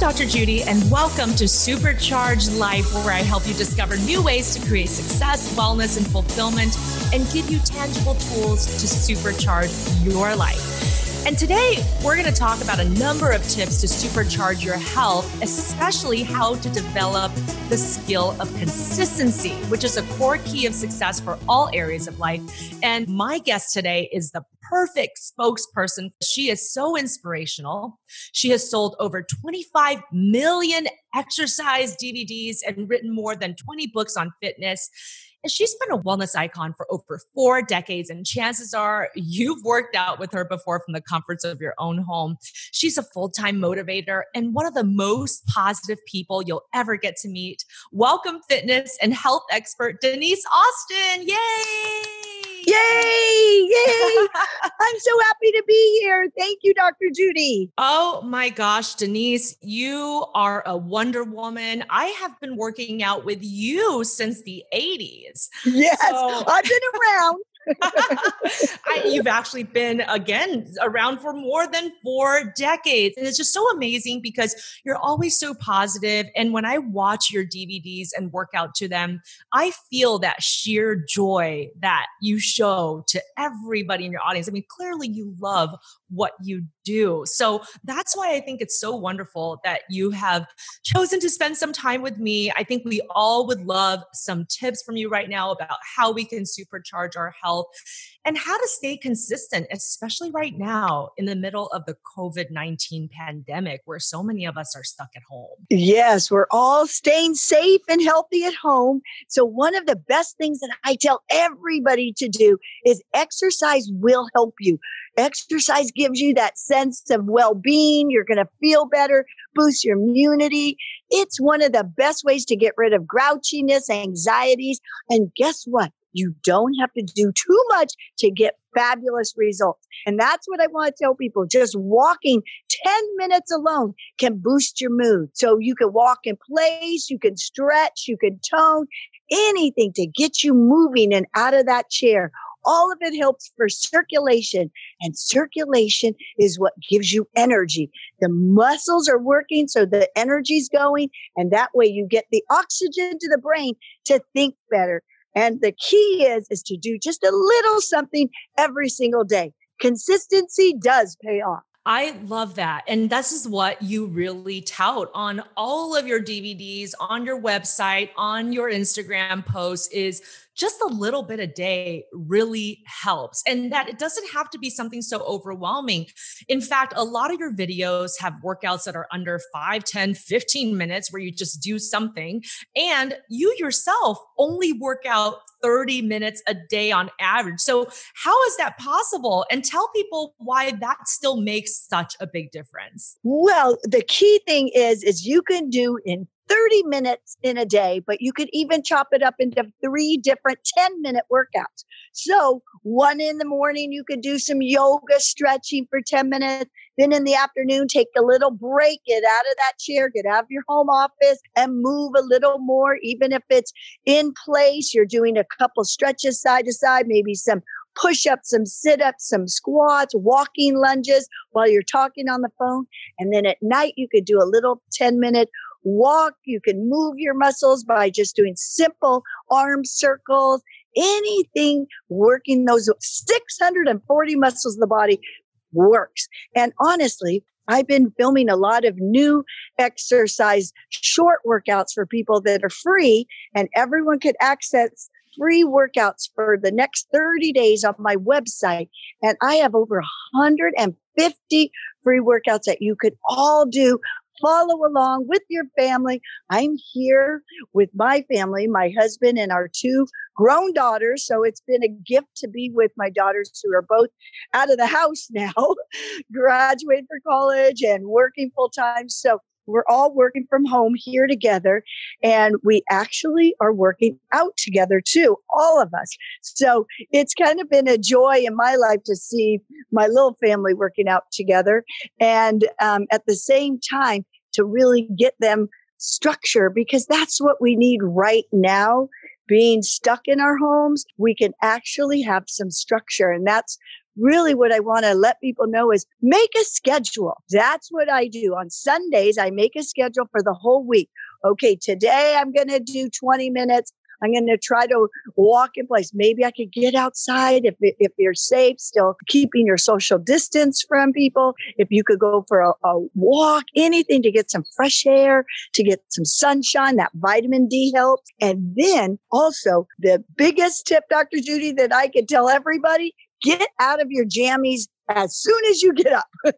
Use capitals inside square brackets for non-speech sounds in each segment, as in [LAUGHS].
Dr. Judy, and welcome to Supercharged Life, where I help you discover new ways to create success, wellness, and fulfillment, and give you tangible tools to supercharge your life. And today, we're going to talk about a number of tips to supercharge your health, especially how to develop the skill of consistency, which is a core key of success for all areas of life. And my guest today is the perfect spokesperson. She is so inspirational. She has sold over 25 million exercise DVDs and written more than 20 books on fitness. And she's been a wellness icon for over four decades. And chances are you've worked out with her before from the comforts of your own home. She's a full time motivator and one of the most positive people you'll ever get to meet. Welcome, fitness and health expert Denise Austin. Yay! Yay! Yay! [LAUGHS] I'm so happy to be here. Thank you, Dr. Judy. Oh my gosh, Denise, you are a Wonder Woman. I have been working out with you since the 80s. Yes, so- I've been [LAUGHS] around. [LAUGHS] I, you've actually been again around for more than four decades. And it's just so amazing because you're always so positive. And when I watch your DVDs and work out to them, I feel that sheer joy that you show to everybody in your audience. I mean, clearly you love what you do. So that's why I think it's so wonderful that you have chosen to spend some time with me. I think we all would love some tips from you right now about how we can supercharge our health and how to stay consistent, especially right now in the middle of the COVID 19 pandemic where so many of us are stuck at home. Yes, we're all staying safe and healthy at home. So, one of the best things that I tell everybody to do is exercise will help you. Exercise gives you that sense of well being. You're going to feel better, boost your immunity. It's one of the best ways to get rid of grouchiness, anxieties. And guess what? You don't have to do too much to get fabulous results. And that's what I want to tell people. Just walking 10 minutes alone can boost your mood. So you can walk in place, you can stretch, you can tone, anything to get you moving and out of that chair all of it helps for circulation and circulation is what gives you energy. The muscles are working. So the energy's going and that way you get the oxygen to the brain to think better. And the key is, is to do just a little something every single day. Consistency does pay off. I love that. And this is what you really tout on all of your DVDs, on your website, on your Instagram posts is just a little bit a day really helps. And that it doesn't have to be something so overwhelming. In fact, a lot of your videos have workouts that are under 5, 10, 15 minutes where you just do something. And you yourself only work out 30 minutes a day on average. So, how is that possible? And tell people why that still makes such a big difference. Well, the key thing is is you can do in 30 minutes in a day, but you could even chop it up into three different 10 minute workouts. So one in the morning, you could do some yoga stretching for 10 minutes. Then in the afternoon, take a little break, get out of that chair, get out of your home office and move a little more. Even if it's in place, you're doing a couple stretches side to side, maybe some push ups, some sit ups, some squats, walking lunges while you're talking on the phone. And then at night, you could do a little 10 minute walk. You can move your muscles by just doing simple arm circles, anything working those 640 muscles of the body works. And honestly, I've been filming a lot of new exercise short workouts for people that are free and everyone could access free workouts for the next 30 days on my website. And I have over 150 free workouts that you could all do follow along with your family. I'm here with my family, my husband and our two grown daughters. So it's been a gift to be with my daughters who are both out of the house [LAUGHS] now, graduated for college and working full time. So we're all working from home here together and we actually are working out together too all of us. So it's kind of been a joy in my life to see my little family working out together and um, at the same time to really get them structure because that's what we need right now being stuck in our homes. We can actually have some structure and that's really what I want to let people know is make a schedule. That's what I do. On Sundays, I make a schedule for the whole week. Okay, today I'm going to do 20 minutes I'm going to try to walk in place. Maybe I could get outside if, if you're safe, still keeping your social distance from people. If you could go for a, a walk, anything to get some fresh air, to get some sunshine, that vitamin D helps. And then also the biggest tip, Dr. Judy, that I could tell everybody, get out of your jammies as soon as you get up. [LAUGHS]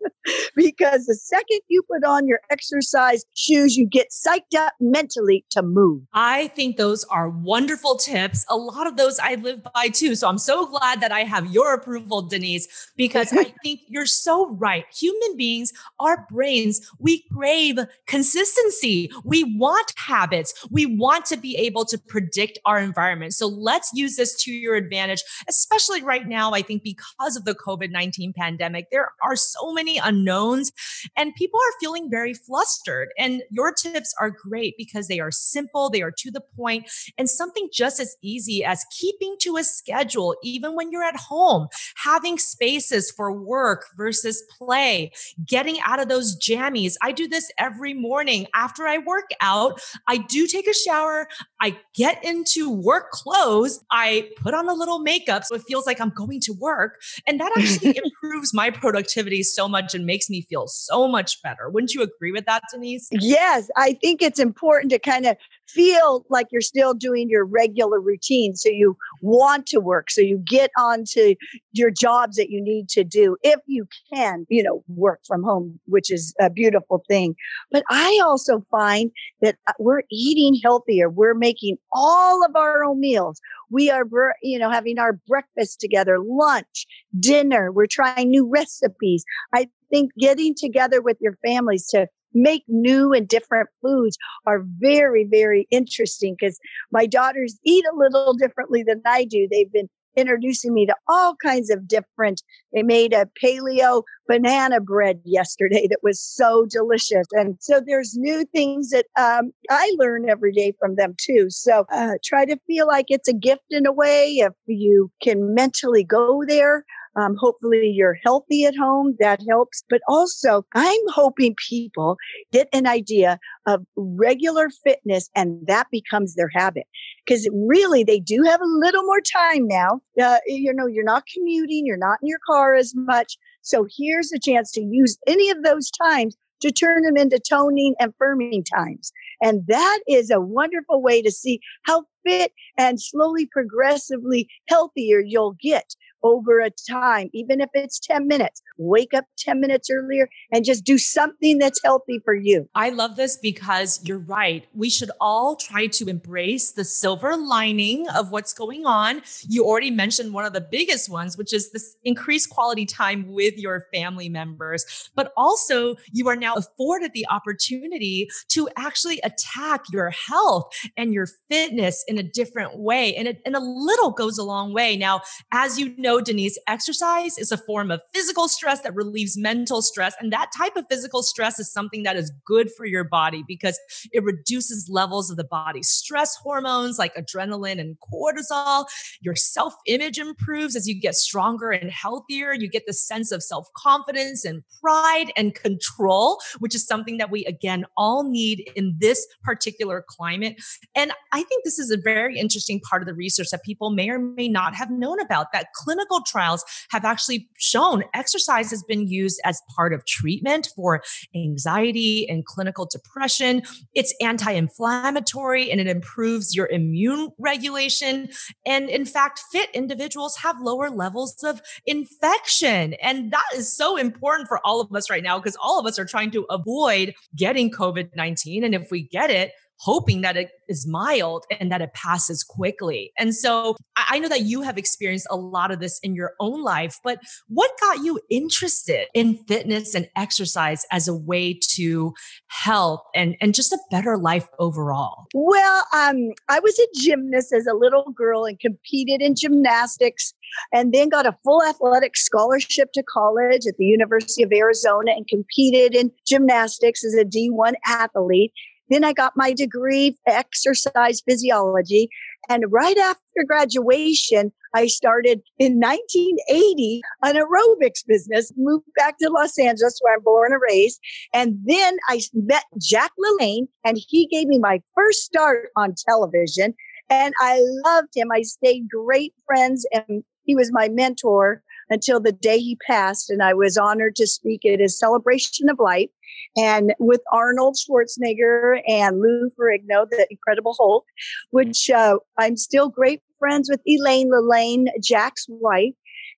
because the second you put on your exercise shoes, you get psyched up mentally to move. I think those are wonderful tips. A lot of those I live by too. So I'm so glad that I have your approval, Denise, because I [LAUGHS] think you're so right. Human beings, our brains, we crave consistency. We want habits. We want to be able to predict our environment. So let's use this to your advantage, especially right now. I think because of the COVID 19 pandemic, there are so many unknowns and people are feeling very flustered. And your tips are great because they are simple, they are to the point, and something just as easy as keeping to a schedule, even when you're at home, having spaces for work versus play, getting out of those jammies. I do this every morning after I work out. I do take a shower. I get into work clothes. I put on a little makeup so it feels like I'm going to work. And that [LAUGHS] actually improves my productivity so much and makes me feel so much better. Wouldn't you agree with that, Denise? Yes, I think it's important to kind of feel like you're still doing your regular routine. So you want to work. So you get on to your jobs that you need to do if you can, you know, work from home, which is a beautiful thing. But I also find that uh, we're eating healthier. We're making all of our own meals. We are, you know, having our breakfast together, lunch, dinner. We're trying new recipes. I think getting together with your families to make new and different foods are very, very interesting because my daughters eat a little differently than I do. They've been introducing me to all kinds of different they made a paleo banana bread yesterday that was so delicious and so there's new things that um, i learn every day from them too so uh, try to feel like it's a gift in a way if you can mentally go there um, hopefully, you're healthy at home. That helps. But also, I'm hoping people get an idea of regular fitness and that becomes their habit. Because really, they do have a little more time now. Uh, you know, you're not commuting, you're not in your car as much. So here's a chance to use any of those times to turn them into toning and firming times. And that is a wonderful way to see how fit and slowly progressively healthier you'll get over a time, even if it's 10 minutes. Wake up 10 minutes earlier and just do something that's healthy for you. I love this because you're right. We should all try to embrace the silver lining of what's going on. You already mentioned one of the biggest ones, which is this increased quality time with your family members. But also, you are now afforded the opportunity to actually attack your health and your fitness in a different way. And, it, and a little goes a long way. Now, as you know, know, Denise, exercise is a form of physical stress that relieves mental stress. And that type of physical stress is something that is good for your body because it reduces levels of the body's stress hormones like adrenaline and cortisol. Your self image improves as you get stronger and healthier. You get the sense of self confidence and pride and control, which is something that we, again, all need in this particular climate. And I think this is a very interesting part of the research that people may or may not have known about that clinical clinical trials have actually shown exercise has been used as part of treatment for anxiety and clinical depression. It's anti inflammatory and it improves your immune regulation. And in fact, fit individuals have lower levels of infection. And that is so important for all of us right now because all of us are trying to avoid getting COVID 19. And if we get it, hoping that it is mild and that it passes quickly. And so I know that you have experienced a lot of this in your own life, but what got you interested in fitness and exercise as a way to help and, and just a better life overall? Well, um, I was a gymnast as a little girl and competed in gymnastics and then got a full athletic scholarship to college at the University of Arizona and competed in gymnastics as a D1 athlete. Then I got my degree, exercise physiology. And right after graduation, I started in 1980 an aerobics business, moved back to Los Angeles where I'm born and raised. And then I met Jack LaLanne and he gave me my first start on television. And I loved him. I stayed great friends and he was my mentor until the day he passed. And I was honored to speak at his celebration of life and with Arnold Schwarzenegger and Lou Ferrigno, the Incredible Hulk, which uh, I'm still great friends with Elaine LaLanne, Jack's wife.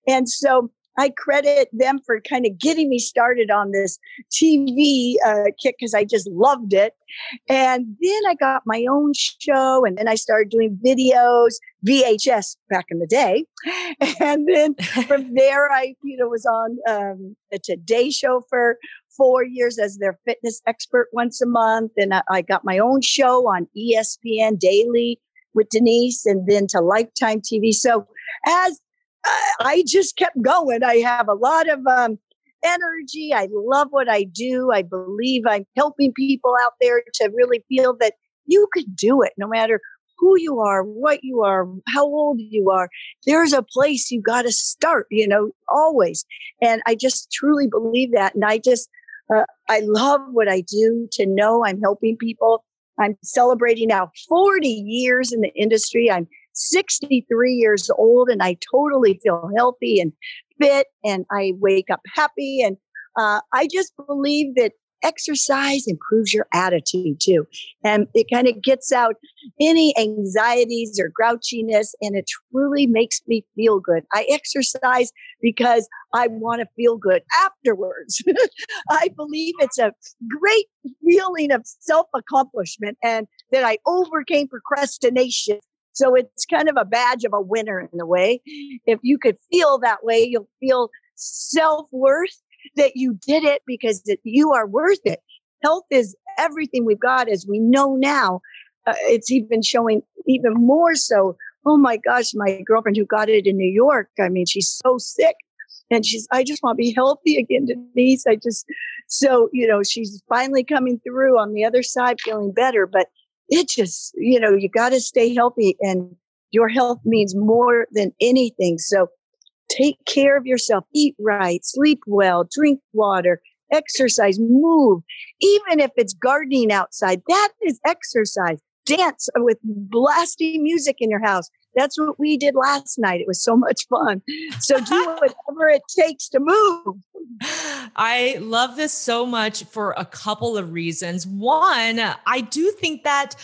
And so I credit them for kind of getting me started on this TV uh, kick because I just loved it. And then I got my own show and then I started doing videos, VHS back in the day. [LAUGHS] And then from [LAUGHS] there, I, you know, was on um, the Today Show for four years as their fitness expert once a month. And I, I got my own show on ESPN Daily with Denise and then to Lifetime TV. So as I just kept going. I have a lot of um, energy. I love what I do. I believe I'm helping people out there to really feel that you could do it no matter who you are, what you are, how old you are. There's a place you got to start, you know, always. And I just truly believe that. And I just, uh, I love what I do to know I'm helping people. I'm celebrating now 40 years in the industry. I'm 63 years old and I totally feel healthy and fit and I wake up happy. And uh, I just believe that exercise improves your attitude too. And it kind of gets out any anxieties or grouchiness and it truly makes me feel good. I exercise because I want to feel good afterwards. [LAUGHS] I believe it's a great feeling of self accomplishment and that I overcame procrastination so it's kind of a badge of a winner in a way. If you could feel that way, you'll feel self worth that you did it because that you are worth it. Health is everything we've got, as we know now. Uh, it's even showing even more so. Oh my gosh, my girlfriend who got it in New York. I mean, she's so sick and she's, I just want to be healthy again, Denise. I just, so, you know, she's finally coming through on the other side, feeling better. But it just, you know, you got to stay healthy and your health means more than anything. So take care of yourself, eat right, sleep well, drink water, exercise, move. Even if it's gardening outside, that is exercise. Dance with blasting music in your house. That's what we did last night. It was so much fun. So do [LAUGHS] whatever it takes to move. I love this so much for a couple of reasons. One, I do think that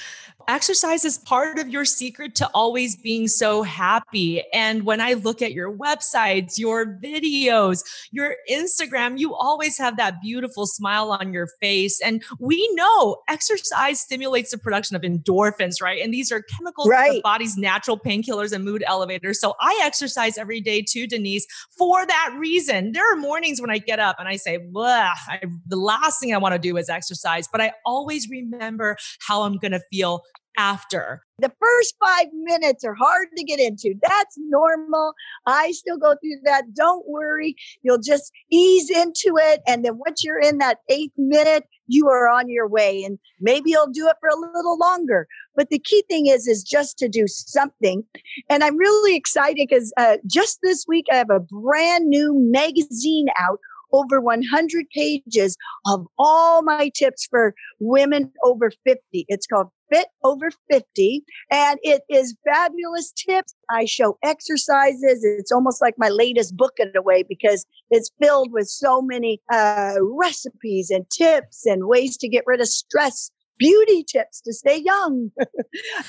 exercise is part of your secret to always being so happy. And when I look at your websites, your videos, your Instagram, you always have that beautiful smile on your face. And we know exercise stimulates the production of endorphins, right? And these are chemicals right. the body's natural painkillers and mood elevators. So I exercise every day too, Denise, for that reason. There are mornings when I get up and I say, I, the last thing I want to do is exercise, but I always remember how I'm going to feel after? The first five minutes are hard to get into. That's normal. I still go through that. Don't worry. You'll just ease into it. And then once you're in that eighth minute, you are on your way and maybe you'll do it for a little longer. But the key thing is, is just to do something. And I'm really excited because uh, just this week, I have a brand new magazine out over 100 pages of all my tips for women over 50. It's called Fit Over 50 and it is fabulous tips. I show exercises. It's almost like my latest book in a way because it's filled with so many uh, recipes and tips and ways to get rid of stress beauty tips to stay young. [LAUGHS]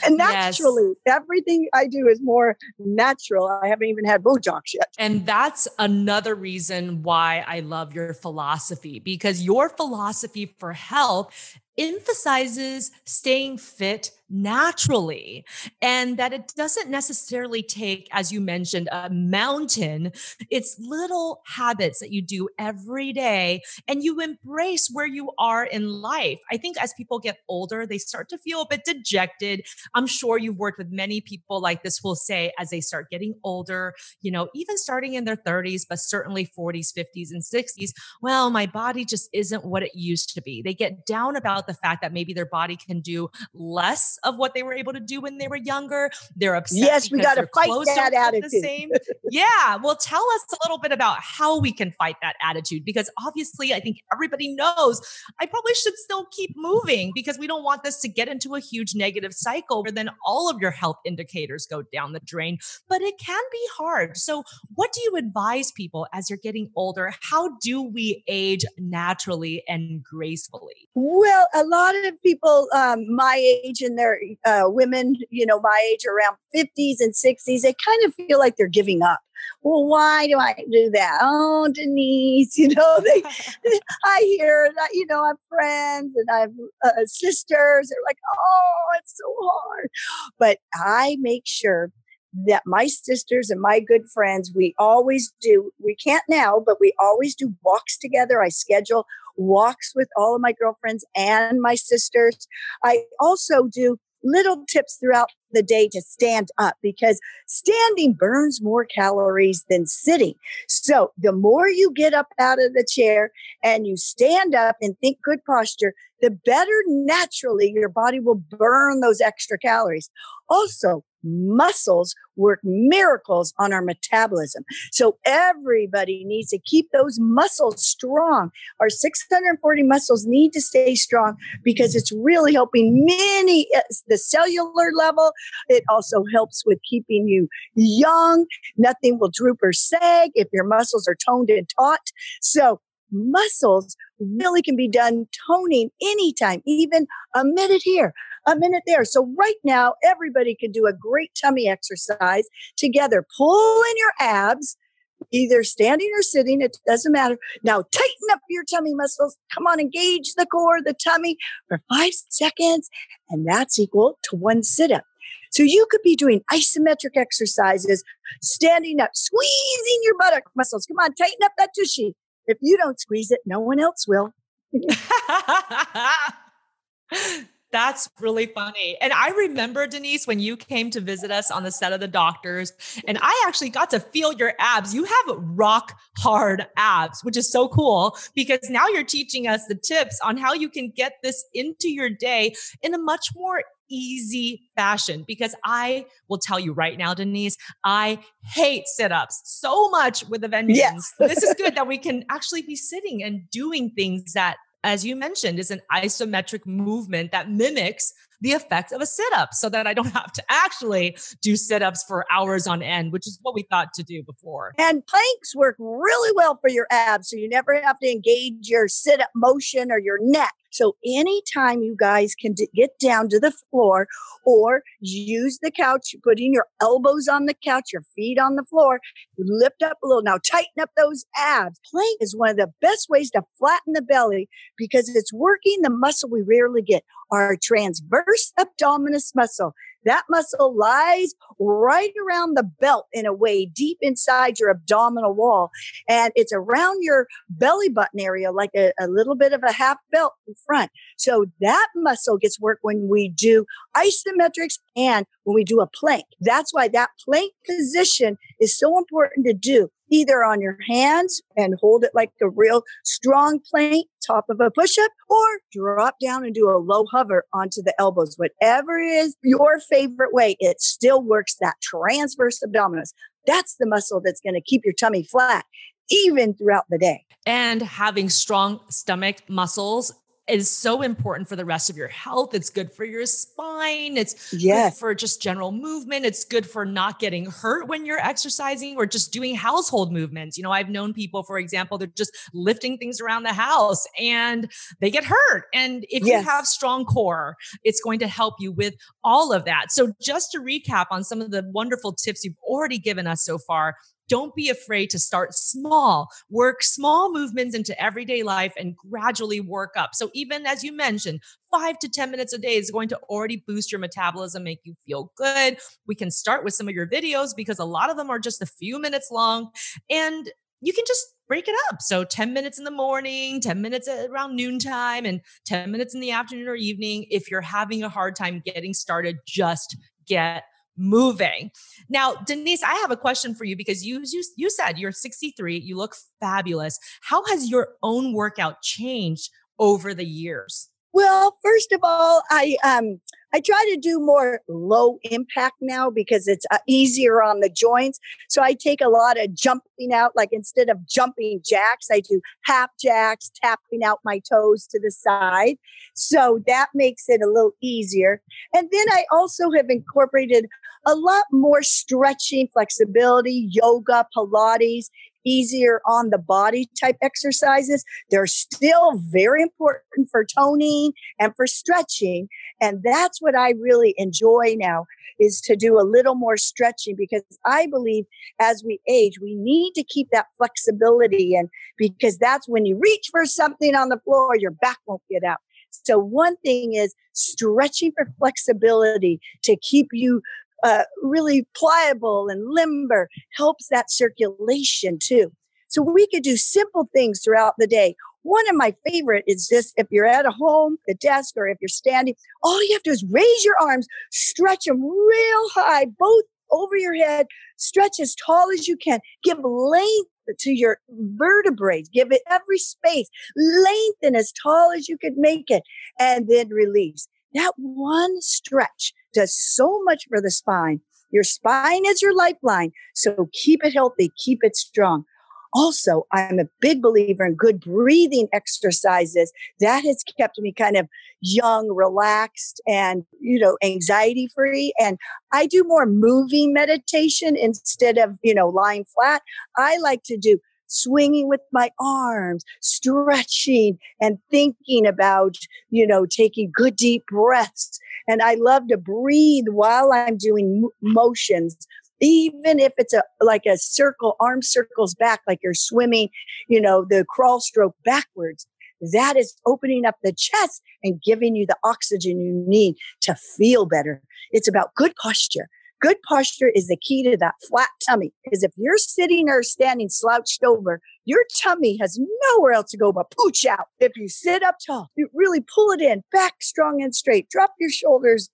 And naturally yes. everything i do is more natural. I haven't even had botox yet. And that's another reason why i love your philosophy because your philosophy for health emphasizes staying fit naturally and that it doesn't necessarily take as you mentioned a mountain. It's little habits that you do every day and you embrace where you are in life. I think as people get older they start to feel a bit dejected. I'm sure you've worked with many people like this will say as they start getting older you know even starting in their 30s but certainly 40s 50s and 60s well my body just isn't what it used to be. They get down about the fact that maybe their body can do less of what they were able to do when they were younger. They're upset. Yes, we got to fight that attitude. The same. yeah. Well, tell us a little bit about how we can fight that attitude because obviously, I think everybody knows I probably should still keep moving because we don't want this to get into a huge negative cycle where then all of your health indicators go down the drain. But it can be hard. So, what do you advise people as you're getting older? How do we age naturally and gracefully? Well, a lot of people um, my age and their uh, women, you know, my age around 50s and 60s, they kind of feel like they're giving up. Well, why do I do that? Oh, Denise, [LAUGHS] you know, they, [LAUGHS] I hear that, you know, I have friends and I have uh, sisters. They're like, oh, it's so hard. But I make sure that my sisters and my good friends, we always do, we can't now, but we always do walks together. I schedule walks with all of my girlfriends and my sisters. I also do little tips throughout the day to stand up because standing burns more calories than sitting. So the more you get up out of the chair and you stand up and think good posture, the better naturally your body will burn those extra calories. Also, muscles work miracles on our metabolism. So everybody needs to keep those muscles strong. Our 640 muscles need to stay strong because it's really helping many uh, the cellular level. It also helps with keeping you young. Nothing will droop or sag if your muscles are toned and taut. So muscles really can be done toning anytime, even a minute here, a minute there. So right now, everybody can do a great tummy exercise together. Pull in your abs, either standing or sitting. It doesn't matter. Now tighten up your tummy muscles. Come on, engage the core, the tummy for five seconds. And that's equal to one sit up. So you could be doing isometric exercises, standing up, squeezing your buttock muscles. Come on, tighten up that tushy. If you don't squeeze it, no one else will. [LAUGHS] That's really funny. And I remember, Denise, when you came to visit us on the set of The Doctors, and I actually got to feel your abs. You have rock hard abs, which is so cool because now you're teaching us the tips on how you can get this into your day in a much more easy fashion because I will tell you right now, Denise, I hate sit ups so much with a vengeance. Yes. this is good that we can actually be sitting and doing things that, as you mentioned, is an isometric movement that mimics the effect of a sit up so that I don't have to actually do sit ups for hours on end, which is what we thought to do before. And planks work really well for your abs. So you never have to engage your sit up motion or your neck. So anytime you guys can d- get down to the floor or use the couch, putting your elbows on the couch, your feet on the floor, lift up a little. Now tighten up those abs. Plank is one of the best ways to flatten the belly because it's working the muscle we rarely get, our transverse abdominis muscle. That muscle lies right around the belt in a way, deep inside your abdominal wall. And it's around your belly button area, like a, a little bit of a half belt in front. So that muscle gets work when we do isometrics and when we do a plank. That's why that plank position is so important to do either on your hands and hold it like a real strong plank, top of a push up, or drop down and do a low hover onto the elbows. Whatever is your favorite way, it still works that transverse abdominis. That's the muscle that's going to keep your tummy flat even throughout the day. And having strong stomach muscles is so important for the rest of your health. It's good for your spine. It's yes. good for just general movement. It's good for not getting hurt when you're exercising or just doing household movements. You know, I've known people, for example, they're just lifting things around the house and they get hurt. And if yes. you have strong core, it's going to help you with all of that. So just to recap on some of the wonderful tips you've already given us so far, don't be afraid to start small, work small movements into everyday life and gradually work up. So, even as you mentioned, five to 10 minutes a day is going to already boost your metabolism, make you feel good. We can start with some of your videos because a lot of them are just a few minutes long and you can just break it up. So 10 minutes in the morning, 10 minutes around noontime, and 10 minutes in the afternoon or evening. If you're having a hard time getting started, just get moving. Now, Denise, I have a question for you because you, you you said you're 63, you look fabulous. How has your own workout changed over the years? Well, first of all, I um I try to do more low impact now because it's uh, easier on the joints. So I take a lot of jumping out, like instead of jumping jacks, I do half jacks, tapping out my toes to the side. So that makes it a little easier. And then I also have incorporated a lot more stretching, flexibility, yoga, Pilates easier on the body type exercises. They're still very important for toning and for stretching. And that's what I really enjoy now is to do a little more stretching because I believe as we age, we need to keep that flexibility and because that's when you reach for something on the floor, your back won't get out. So one thing is stretching for flexibility to keep you uh, really pliable and limber helps that circulation too. So we could do simple things throughout the day. One of my favorite is just if you're at a home, the desk, or if you're standing, all you have to do is raise your arms, stretch them real high, both over your head, stretch as tall as you can, give length to your vertebrae, give it every space, lengthen as tall as you could make it, and then release. That one stretch does so much for the spine. Your spine is your lifeline. So keep it healthy, keep it strong. Also, I'm a big believer in good breathing exercises. That has kept me kind of young, relaxed, and, you know, anxiety free. And I do more moving meditation instead of, you know, lying flat. I like to do swinging with my arms, stretching and thinking about, you know, taking good deep breaths. And I love to breathe while I'm doing motions even if it's a like a circle arm circles back like you're swimming you know the crawl stroke backwards. That is opening up the chest and giving you the oxygen you need to feel better. It's about good posture Good posture is the key to that flat tummy. Because if you're sitting or standing slouched over, your tummy has nowhere else to go but pooch out. If you sit up tall, you really pull it in, back strong and straight, drop your shoulders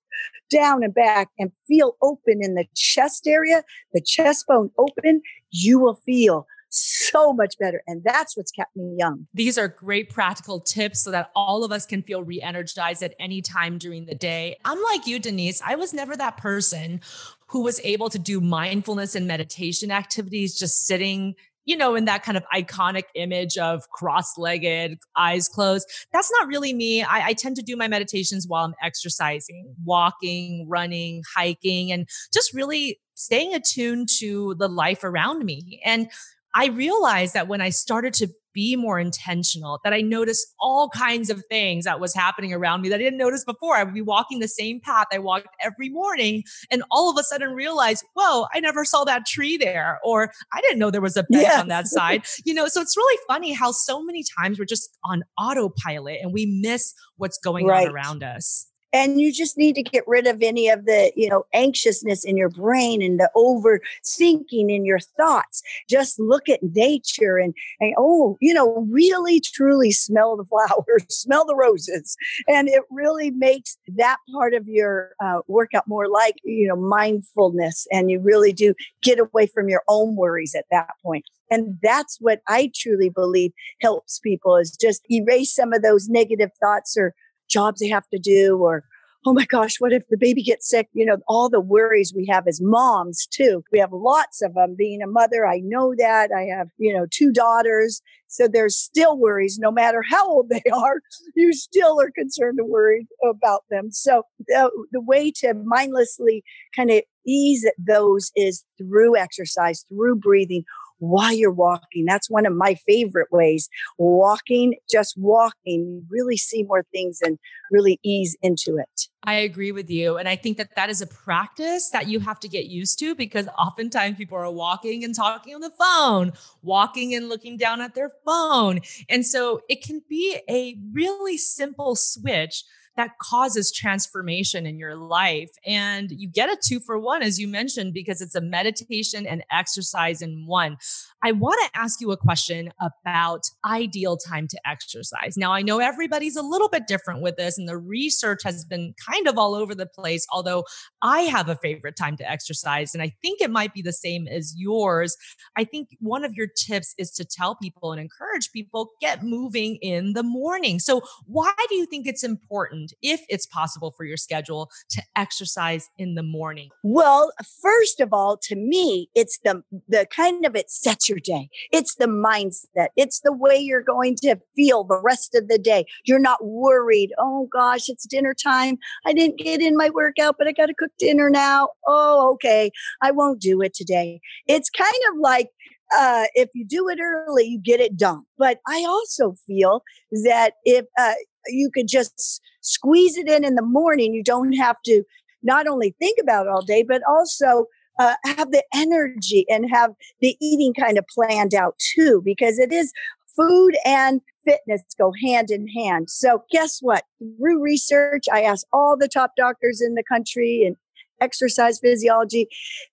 down and back and feel open in the chest area, the chest bone open, you will feel so much better. And that's what's kept me young. These are great practical tips so that all of us can feel re energized at any time during the day. I'm like you, Denise, I was never that person who was able to do mindfulness and meditation activities just sitting you know, in that kind of iconic image of cross-legged, eyes closed. That's not really me. I, I, tend to do my meditations while I'm exercising, walking, running, hiking, and just really staying attuned to the life around me. And I realized that when I started to be more intentional, that I noticed all kinds of things that was happening around me that I didn't notice before. I would be walking the same path I walked every morning and all of a sudden realize, whoa, I never saw that tree there, or I didn't know there was a bench yes. on that side. You know, so it's really funny how so many times we're just on autopilot and we miss what's going right. on around us and you just need to get rid of any of the you know anxiousness in your brain and the overthinking in your thoughts. Just look at nature and, and oh you know really truly smell the [LAUGHS] flowers smell the roses. And it really makes that part of your uh, workout more like you know mindfulness. And you really do get away from your own worries at that point. And that's what I truly believe helps people is just erase some of those negative thoughts or jobs they have to do or oh my gosh, what if the baby gets sick? You know, all the worries we have as moms too. We have lots of them being a mother. I know that. I have, you know, two daughters. So there's still worries, no matter how old they [LAUGHS] are, you still are concerned and worried about them. So the, the way to mindlessly kind of ease those is through exercise, through breathing, while you're walking. That's one of my favorite ways. Walking, just walking, you really see more things and really ease into it. I agree with you. And I think that that is a practice that you have to get used to because oftentimes people are walking and talking on the phone, walking and looking down at their phone. And so it can be a really simple switch that causes transformation in your life. And you get a two for one, as you mentioned, because it's a meditation and exercise in one. I want to ask you a question about ideal time to exercise. Now, I know everybody's a little bit different with this, and the research has been kind of all over the place, although I have a favorite time to exercise, and I think it might be the same as yours. I think one of your tips is to tell people and encourage people get moving in the morning. So, why do you think it's important, if it's possible for your schedule, to exercise in the morning? Well, first of all, to me, it's the the kind of it sets your day. It's the mindset. It's the way you're going to feel the rest of the day. You're not worried. Oh gosh, it's dinner time. I didn't get in my workout, but I got to cook dinner now. Oh, okay. I won't do it today. It's kind of like uh, if you do it early, you get it done. But I also feel that if uh, you could just squeeze it in in the morning, you don't have to not only think about all day, but also uh, have the energy and have the eating kind of planned out too, because it is food and fitness go hand in hand. So guess what? Through research, I asked all the top doctors in the country and exercise physiology.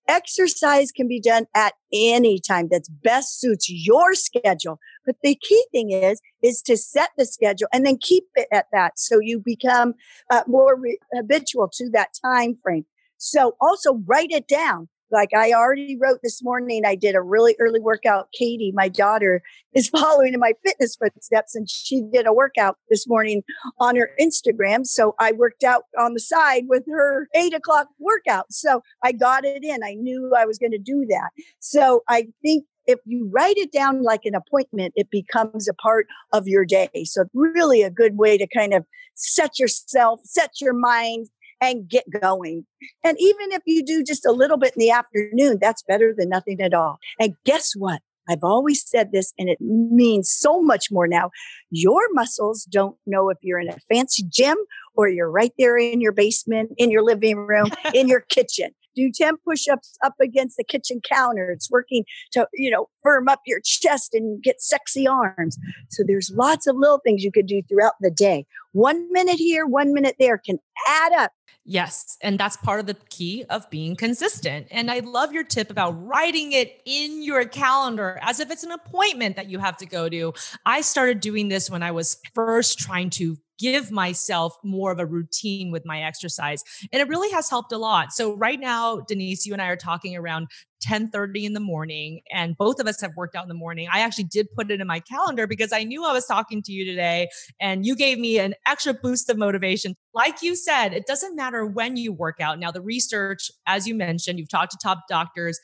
Exercise can be done at any time that best suits your schedule. But the key thing is, is to set the schedule and then keep it at that. So you become uh, more re- habitual to that time frame. So also write it down. Like I already wrote this morning, I did a really early workout. Katie, my daughter, is [LAUGHS] following in my fitness footsteps and she did a workout this morning on her Instagram. So I worked out on the side with her eight o'clock workout. So I got it in. I knew I was going to do that. So I think if you write it down like an appointment, it becomes a part of your day. So really a good way to kind of set yourself, set your mind, and get going. And even if you do just a little bit in the afternoon, that's better than nothing at all. And guess what? I've always said this and it means so much more now. Your muscles don't know if you're in a fancy gym or you're right there in your basement, in your living room, [LAUGHS] in your kitchen. Do 10 push-ups up against the kitchen counter. It's working to, you know, firm up your chest and get sexy arms. So there's lots of little things you could do throughout the day. One minute here, one minute there can add up Yes. And that's part of the key of being consistent. And I love your tip about writing it in your calendar as if it's an appointment that you have to go to. I started doing this when I was first trying to give myself more of a routine with my exercise and it really has helped a lot. So right now denise you and i are talking around 10 30 in the morning and both of us have worked out in the morning. I actually did put it in my calendar because i knew i was talking to you today and you gave me an extra boost of motivation. Like you said it doesn't matter when you work out. Now the research as you mentioned you've talked to top doctors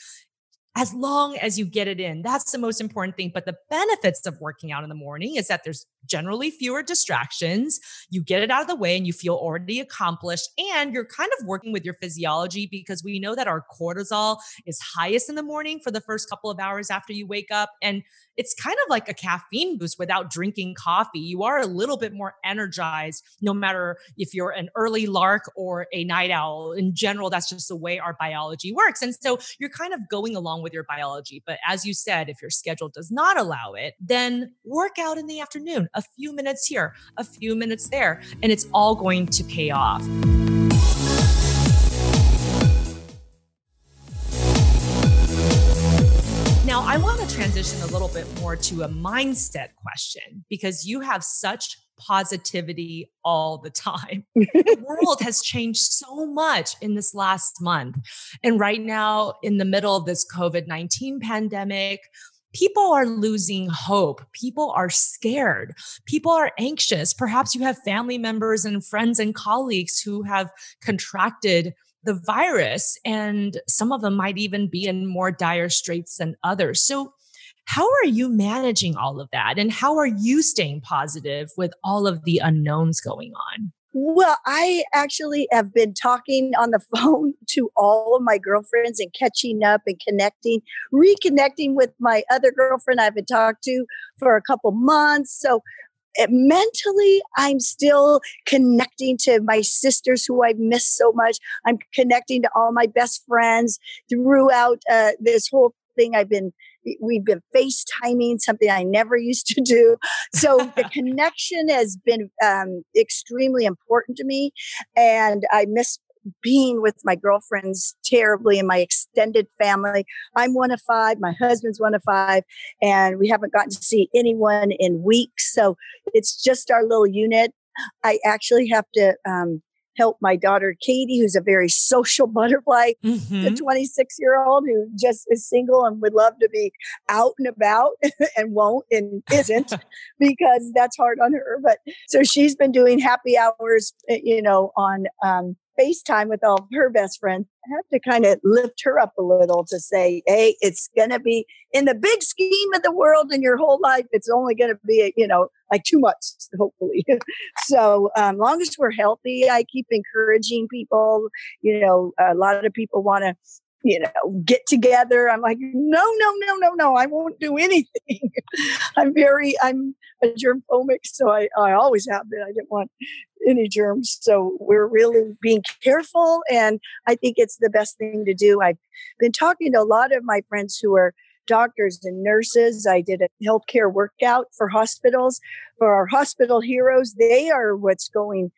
as long as you get it in. That's the most important thing. But the benefits of working out in the morning is that there's generally fewer distractions. You get it out of the way and you feel already accomplished. And you're kind of working with your physiology because we know that our cortisol is highest in the morning for the first couple of hours after you wake up. And it's kind of like a caffeine boost without drinking coffee. You are a little bit more energized, no matter if you're an early lark or a night owl. In general, that's just the way our biology works. And so you're kind of going along with your biology. But as you said, if your schedule does not allow it, then work out in the afternoon, a few minutes here, a few minutes there, and it's all going to pay off. Transition a little bit more to a mindset question because you have such positivity all the time. [LAUGHS] the world has changed so much in this last month. And right now, in the middle of this COVID 19 pandemic, people are losing hope. People are scared. People are anxious. Perhaps you have family members and friends and colleagues who have contracted the virus, and some of them might even be in more dire straits than others. So, how are you managing all of that? And how are you staying positive with all of the unknowns going on? Well, I actually have been talking on the [LAUGHS] phone to all of my girlfriends and catching up and connecting, reconnecting with my other girlfriend I've been talked to for a couple months. So it, mentally, I'm still connecting to my sisters who I've missed so much. I'm connecting to all my best friends throughout uh, this whole thing. I've been we've been FaceTiming, something I never [LAUGHS] used to do. So the [LAUGHS] connection has been um, extremely important to me. And I miss being with my girlfriends terribly and my extended family. I'm one of five, my husband's one of five, and we haven't gotten to see anyone in weeks. So it's just our little unit. I actually have to um, help my daughter Katie, who's a very social [LAUGHS] butterfly, mm-hmm. the 26 year old who just is single and would love to be out and about [LAUGHS] and won't and isn't [LAUGHS] because that's hard on her. But so she's been doing happy hours, eh, you know, on um, FaceTime with all her best friends. I have to kind of lift her up a little to say, hey, it's going to be in the big scheme of the world in your whole life. It's only going to be, you know, like two months, [LAUGHS] hopefully. so, um, long as we're healthy, I keep encouraging people. You know, a lot of people want to you know, get together. I'm like, no, no, no, no, no, I won't do anything. [LAUGHS] I'm very, I'm a so I, I always have been. I didn't want any germs. So we're really being careful. And I think it's the best thing to do. I've been talking to a lot of my friends who are doctors and nurses. I did a healthcare workout for hospitals, for our hospital heroes. They are what's going.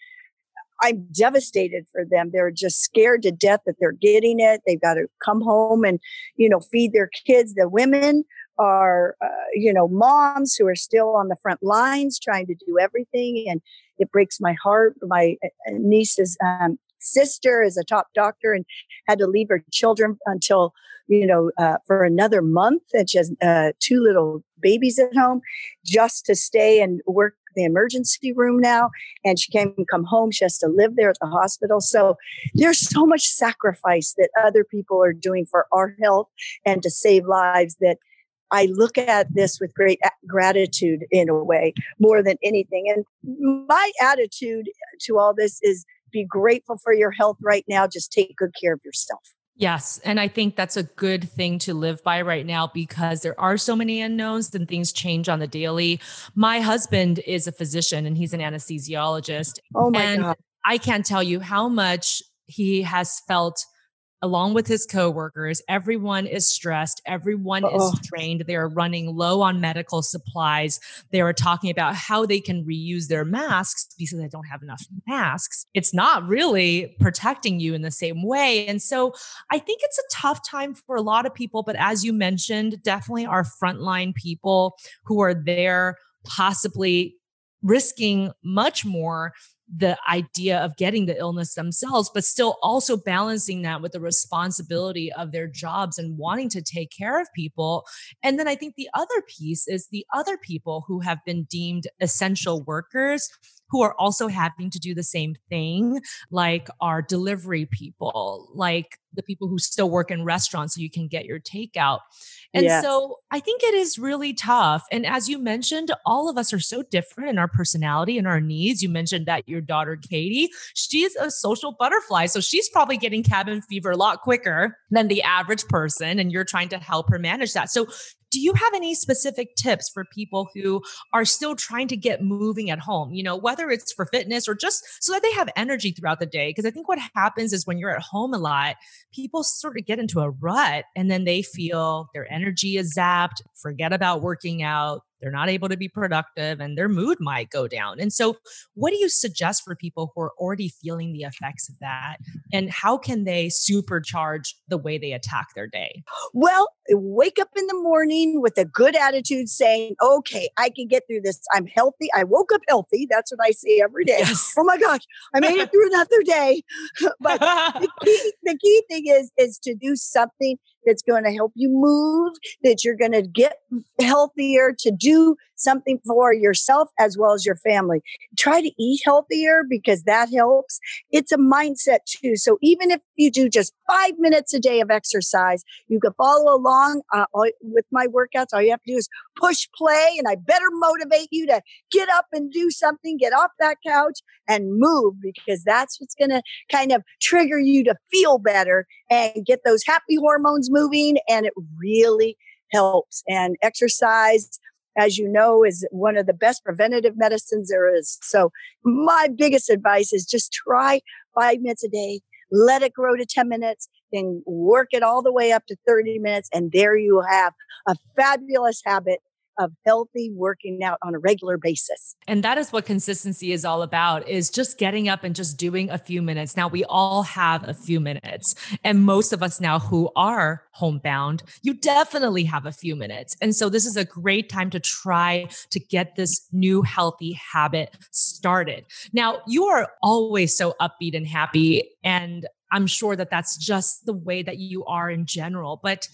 I'm devastated for them. They're just scared to death that they're getting it. They've got to come home and, you know, feed their kids. The women are, uh, you know, moms who are still on the front lines trying to do everything. And it breaks my heart. My uh, uh, niece's um, sister is a top doctor and had to leave her children until, you know, uh, for another month. And she has uh, two little babies at home just to stay and work the emergency room now and she can't come home she has to live there at the hospital so there's so much sacrifice that other people are doing for our health and to save lives that I look at this with great gratitude in a way more than anything. And my attitude to all this is be grateful for your health right now. Just take good care of yourself. Yes. And I think that's a good thing to live by right now because there are so many unknowns and things change on the daily. My husband is a physician and he's an anesthesiologist. Oh my and God. I can't tell you how much he has felt along with his coworkers. Everyone is stressed. Everyone oh. is strained. They are running low on medical supplies. They are talking about how they can reuse their masks because they don't have enough masks. It's not really protecting you in the same way. And so I think it's a tough time for a lot of people. But as you mentioned, definitely our frontline people who are there possibly risking much more the idea of getting the illness themselves, but still also balancing that with the responsibility of their jobs and wanting to take care of people. And then I think the other piece is the other people who have been deemed essential workers who are also having to do the same thing, like our delivery people, like the people who still work in restaurants so you can get your takeout. And yes. so I think it is really tough. And as you mentioned, all of us are so different in our personality and our needs. You mentioned that your daughter, Katie, she's a social butterfly. So she's probably getting cabin fever a lot quicker than the average person. And you're trying to help her manage that. So do you have any specific tips for people who are still trying to get moving at home? You know whether it's for fitness or just so that they have energy throughout the day because i think what happens is when you're at home a lot people sort of get into a rut and then they feel their energy is zapped forget about working out they're not able to be productive and their mood might go down. And so, what do you suggest for people who are already feeling the effects of that? And how can they supercharge the way they attack their day? Well, wake up in the morning with a good attitude saying, okay, I can get through this. I'm healthy. I woke up healthy. That's what I say every day. Yes. Oh my gosh, I made it [LAUGHS] through another day. [LAUGHS] but the [LAUGHS] key, the key thing is, is to do something that's going to help you move, that you're going to get healthier, to do something for yourself as well as your family. Try to eat healthier because that helps. It's a mindset too. So even if you do just five minutes a day of exercise, you can follow along uh, with my workouts. All you have to do is push play, and I better motivate you to get up and do something, get off that couch and move because that's what's going to kind of trigger you to feel better and get those happy hormones moving. And it really helps. And exercise, as you know, is one of the best preventative medicines there is. So, my biggest advice is just try five minutes a day. let it grow to 10 minutes, then work it all the way up to 30 minutes. And there you have a fabulous habit of healthy working out on a regular basis. And that is what consistency is all about is just getting up and just doing a few minutes. Now we all have a few minutes. And most of us now who are homebound, you definitely have a few minutes. And so this is a great time to try to get this new healthy habit started. Now, you are always so upbeat and happy and I'm sure that that's just the way that you are in general. But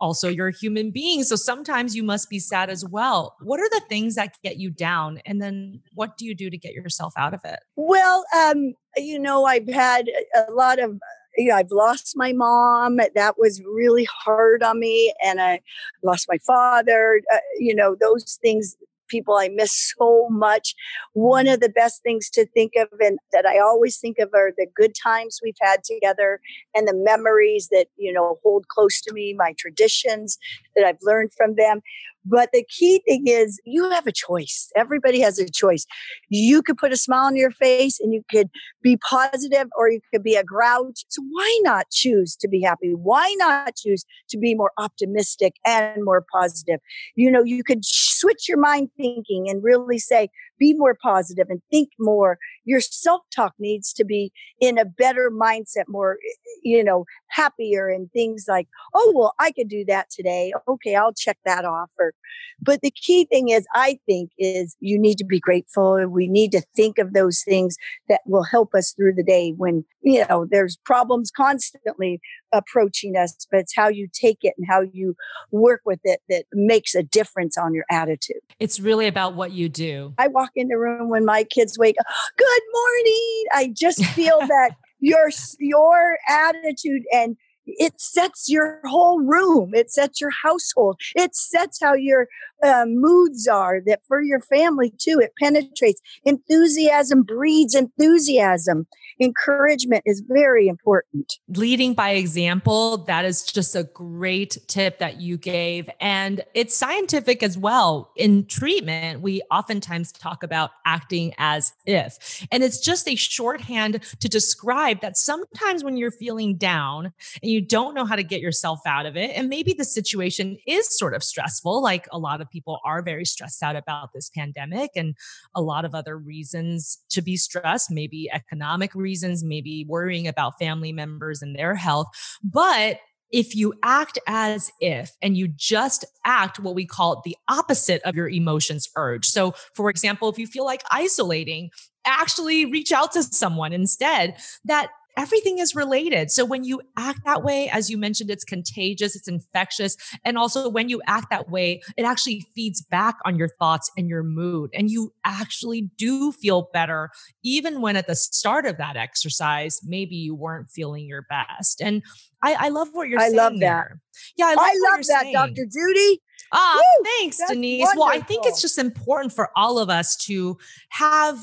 also you're a human being. So sometimes you must be sad as well. What are the things that get you down? And then what do you do to get yourself out of it? Well, um, you know, I've had a lot of you know, I've lost my mom. That was really hard on me. And I lost my father. Uh, you know, those things people I miss so much. One of the best things to think of and that I always think of are the good times we've had together and the memories that, you know, hold close to me, my traditions that I've learned from them. But the key thing is you have a choice. Everybody has a choice. You could put a smile on your face and you could be positive or you could be a grouch. So why not choose to be happy? Why not choose to be more optimistic and more positive? You know, you could switch your mind thinking and really say, be more positive and think more. Your self talk needs to be in a better mindset, more, you know, happier and things like, oh, well, I could do that today. Okay, I'll check that off. Or, but the key thing is, I think, is you need to be grateful. We need to think of those things that will help us through the day when, you know, there's problems constantly approaching us, but it's how you take it and how you work with it that makes a difference on your attitude. It's really about what you do. I walk in the room when my kids wake up, good morning. I just feel that [LAUGHS] your your attitude and it sets your whole room it sets your household it sets how your uh, moods are that for your family too it penetrates enthusiasm breeds enthusiasm encouragement is very important. Leading by example, that is just a great tip that you gave. And it's scientific as well. In treatment, we oftentimes talk about acting as if, and it's just a shorthand to describe that sometimes when you're feeling down and you don't know how to get yourself out of it, and maybe the situation is sort of stressful, like a lot of people are very stressed out about this pandemic and a lot of other reasons to be stressed, maybe economic reasons, maybe worrying about family members and their health. But if you act as if and you just act what we call the opposite of your emotions urge. So, for example, if you feel like isolating, actually reach out to someone instead. That everything is related. So when you act that way, as you mentioned, it's contagious, it's infectious. And also when you act that way, it actually feeds back on your thoughts and your mood. And you actually do feel better, even when at the start of that exercise, maybe you weren't feeling your best. And I, I love what you're I saying. I love that. There. Yeah, I love, I love that, saying. Dr. Judy. Ah, Woo, thanks, Denise. Wonderful. Well, I think it's just important for all of us to have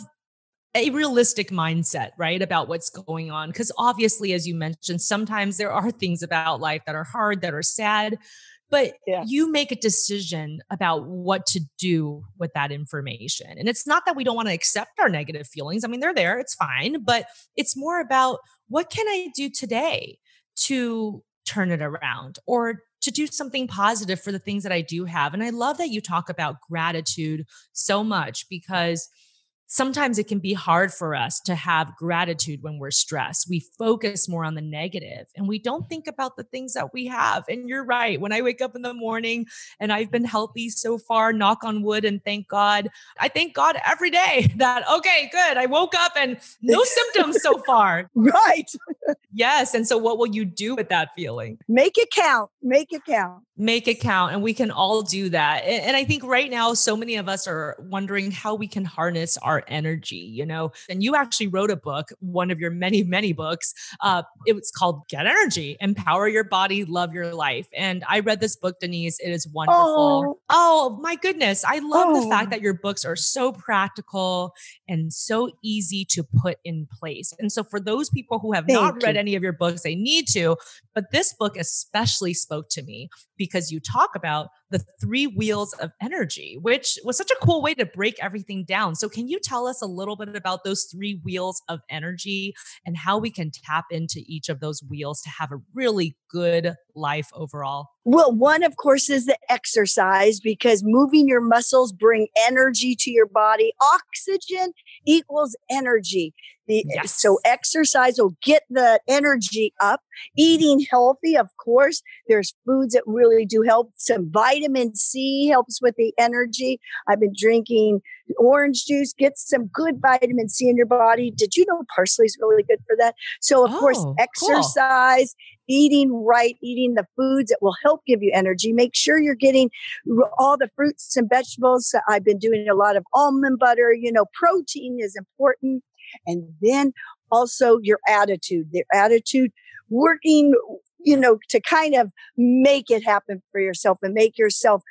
a realistic mindset, right, about what's going on. Because obviously, as you mentioned, sometimes there are things about life that are hard, that are sad, but yeah. you make a decision about what to do with that information. And it's not that we don't want to accept our negative feelings. I mean, they're there, it's fine, but it's more about what can I do today to turn it around or to do something positive for the things that I do have. And I love that you talk about gratitude so much because sometimes it can be hard for us to have gratitude when we're stressed. We focus more on the negative and we don't think about the things that we have. And you're right. When I wake up in the morning and I've been healthy so far, knock on wood and thank God, I thank God every day [LAUGHS] that, okay, good. I woke up and no [LAUGHS] symptoms so far. Right. yes. And so what will you do with that feeling? Make it count. Make it count. Make it count. And we can all do that. And I think right now, so many of us are wondering how we can harness our energy, you know? And you actually wrote a book, one of your many, many books. Uh, it was called Get Energy Empower Your Body, Love Your Life. And I read this book, Denise. It is wonderful. Oh, oh my goodness. I love oh. the fact oh. that your books are so practical and so easy to put in place. And so for those people who have Thank not read you. any of your books, they need to. But this book especially spoke to me because you talk about the three wheels of energy, which was such a cool way to break everything down. So, can you tell us a little bit about those three wheels of energy and how we can tap into each of those wheels to have a really good life overall? Well, one, of course, is the exercise because moving your muscles bring energy to your body. Oxygen equals energy. The, eh, yes. So exercise will get the energy up. Mm-hmm. Eating healthy, of course, there's foods that really do help. Some vitamin C helps with the energy. I've been drinking orange juice, get some good vitamin C in your body. Did you know parsley is really good for that? So, of oh, course, exercise, cool. eating right, eating the foods that will help give you energy. Make sure you're getting all the fruits and vegetables. I've been doing a lot of almond butter. You know, protein is important. And then also your attitude, the attitude working, you know, to kind of make it happen for yourself and make yourself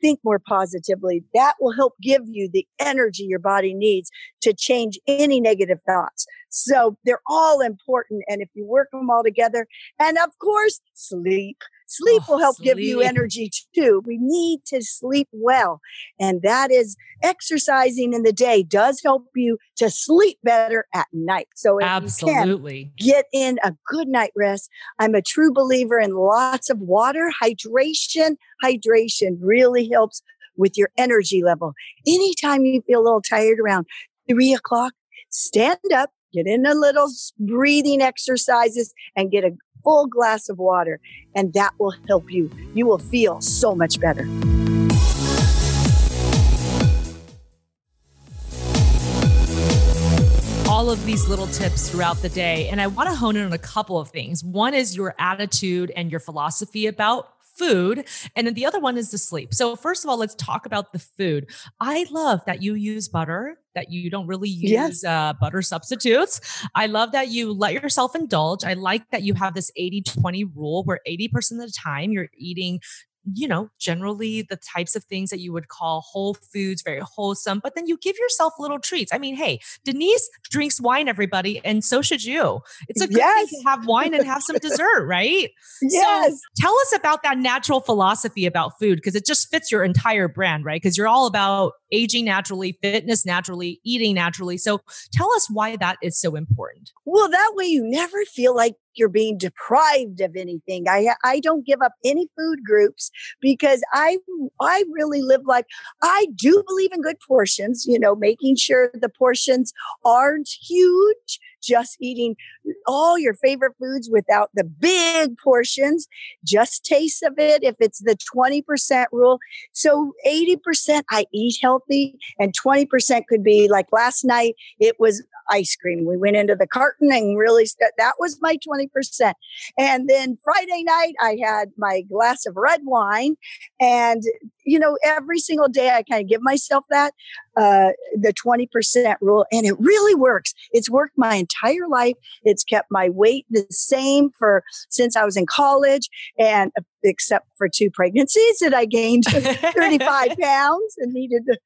think more positively. That will help give you the energy your body needs to change any negative thoughts. So they're all important. And if you work them all together, and of course, sleep. Sleep oh, will help sleep. give you energy too. We need to sleep well. And that is exercising in the day does help you to sleep better at night. So absolutely get in a good night rest. I'm a true believer in lots of water, hydration. Hydration really helps with your energy level. Anytime you feel a little tired around three o'clock, stand up, get in a little breathing exercises and get a full glass of water, and that will help you. You will feel so much better. all of these little tips throughout the day. And I want to hone in on a couple of things. One is your attitude and your philosophy about food. And then the other one is the sleep. So, first of all, let's talk about the food. I love that you use butter, that you don't really use yes. uh, butter substitutes. I love that you let yourself indulge. I like that you have this 80 20 rule where 80% of the time you're eating you know, generally the types of things that you would call whole foods, very wholesome, but then you give yourself little treats. I mean, hey, Denise drinks wine, everybody, and so should you. It's a good yes. thing to have wine and have some dessert, right? Yes. So tell us about that natural philosophy about food because it just fits your entire brand, right? Because you're all about aging naturally, fitness naturally, eating naturally. So tell us why that is so important. Well, that way you never feel like you're being deprived of anything. I I don't give up any food groups because I I really live life. I do believe in good portions, you know, making sure the portions aren't huge, just eating all your favorite foods without the big portions, just taste of it if it's the 20% rule. So 80% I eat healthy and 20% could be like last night it was ice cream. We went into the carton and really st- that was my 20%. And then Friday night I had my glass of red wine and you know every single day I kind of give myself that uh, the 20% rule and it really works. It's worked my entire life. It's kept my weight the same for since I was in college and uh, except for two pregnancies that I gained [LAUGHS] 35 [LAUGHS] pounds and needed to.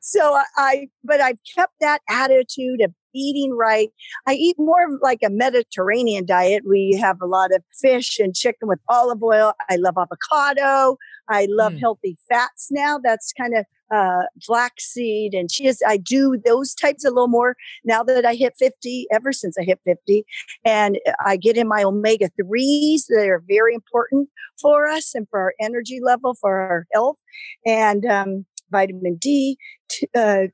So I, but I've kept that attitude of eating right. I eat more of like a Mediterranean diet. We have a lot of fish and chicken with olive oil. I love avocado. I love mm. healthy fats now. That's kind of uh, flaxseed and chia. I do those types a little more now that I hit 50, ever since I hit 50. And I get in my omega 3s that are very important for us and for our energy level, for our health. And um, vitamin D, t- uh,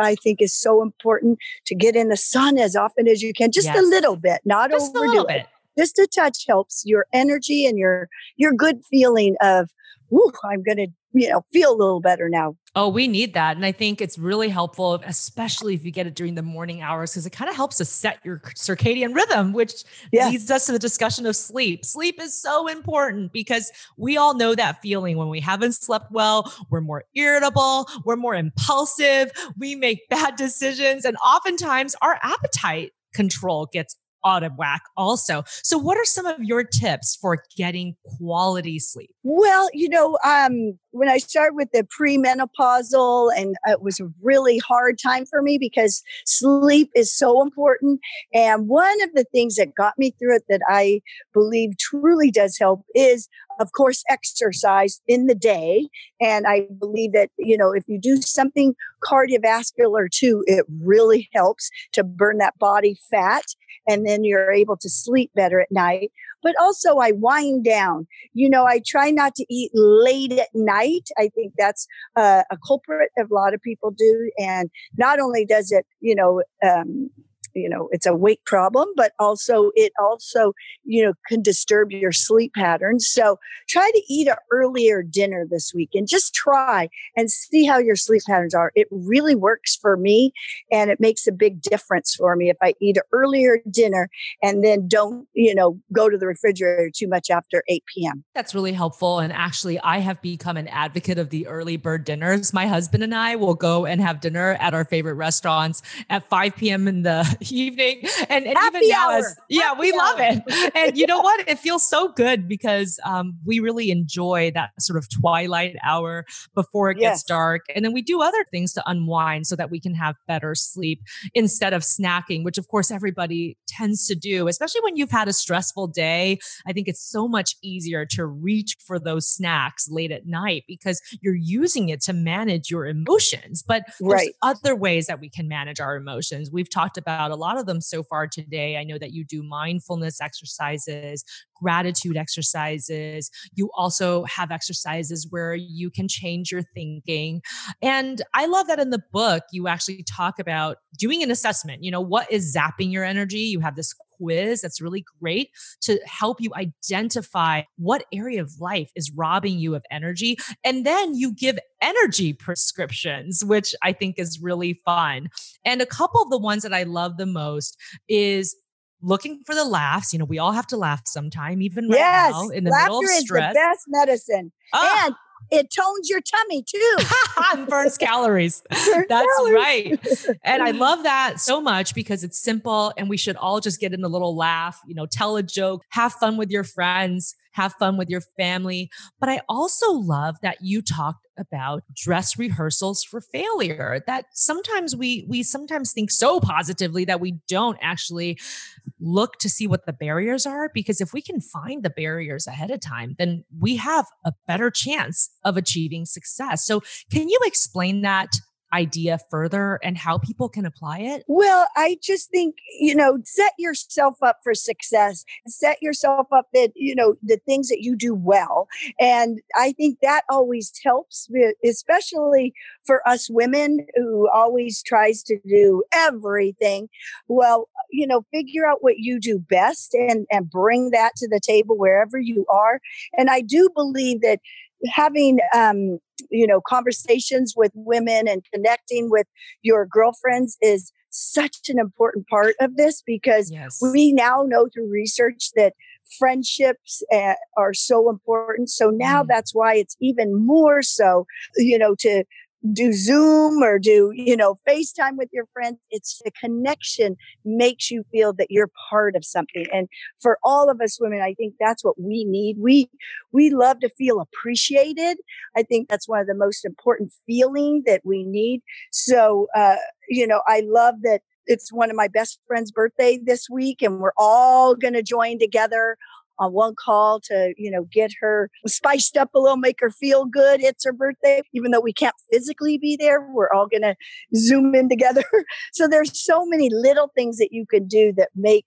I think is so important to get in the sun as often as you can, just yes. a little bit, not just overdo it. Just a touch helps your energy and your your good feeling of, "Ooh, I'm going to you know, feel a little better now. Oh, we need that. And I think it's really helpful, especially if you get it during the morning hours, because it kind of helps to set your circadian rhythm, which yeah. leads us to the discussion of sleep. Sleep is so important because we all know that feeling when we haven't slept well, we're more irritable, we're more impulsive, we make bad decisions, and oftentimes our appetite control gets out of whack also. So what are some of your tips for getting quality sleep? Well, you know, um, when I started with the premenopausal, and it was a really hard time for me because sleep is so important. And one of the things that got me through it that I believe truly does help is, of course, exercise in the day. And I believe that, you know, if you do something cardiovascular too, it really helps to burn that body fat and then you're able to sleep better at night. But also, I wind down. You know, I try not to eat late at night. I think that's uh, a culprit of a lot of people do. And not only does it, you know, um, you know it's a weight problem but also it also you know can disturb your sleep patterns. So try to eat an earlier dinner this week and just try and see how your sleep patterns are. It really works for me and it makes a big difference for me if i eat an earlier dinner and then don't you know go to the refrigerator too much after 8 p.m that's really helpful and actually i have become an advocate of the early bird dinners. My husband and i will go and have dinner at our favorite restaurants at 5 p.m in the [LAUGHS] evening. And, and even now, as, yeah, we hour. love it. [LAUGHS] And you know what? It feels so good because um, we really enjoy that sort of twilight hour before it yes. gets dark. And then we do other things to unwind so that we can have better sleep instead of snacking, which of course everybody tends to do, especially when you've had a stressful day. I think it's so much easier to reach for those snacks late at night because you're using it to manage your emotions. But there's right. other ways that we can manage our emotions. We've talked about a lot of them so far today. I know that you do mindfulness exercises, gratitude exercises. You also have exercises where you can change your thinking. And I love that in the book, you actually talk about doing an assessment. You know, what is zapping your energy? You have this quiz that's really great to help you identify what area of life is robbing you of energy. And then you give energy prescriptions, which I think is really fun. And a couple of the ones that I love the most is looking for the laughs. You know, we all have to laugh sometime, even right yes, now in the middle of stress. Is the best medicine. Oh. And it tones your tummy too. [LAUGHS] burns calories. [LAUGHS] Burns That's calories. right. And I love that [LAUGHS] so much because it's simple and we should all just get in a little laugh, you know, tell a joke, have fun with your friends, have fun with your family. But I also love that you talked about dress rehearsals for failure that sometimes we we sometimes think so positively that we don't actually look to see what the barriers are because if we can find the barriers ahead of time then we have a better chance of achieving success so can you explain that idea further and how people can apply it? Well, I just think, you know, set yourself up for success. Set yourself up that, you know, the things that you do well. And I think that always helps, especially for us women who always tries to do everything. Well, you know, figure out what you do best and and bring that to the table wherever you are. And I do believe that having um, you know conversations with women and connecting with your girlfriends is such an important part of this because yes. we now know through research that friendships uh, are so important so now mm. that's why it's even more so you know to do Zoom or do, you know, FaceTime with your friends. It's the connection makes you feel that you're part of something. And for all of us women, I think that's what we need. We, we love to feel appreciated. I think that's one of the most important feeling that we need. So, uh, you know, I love that it's one of my best friend's birthday this week and we're all going to join together on one call to, you know, get her spiced up a little, make her feel good. It's her birthday. Even though we can't physically be there, we're all going to zoom in together. [LAUGHS] so there's so many little things that you can do that make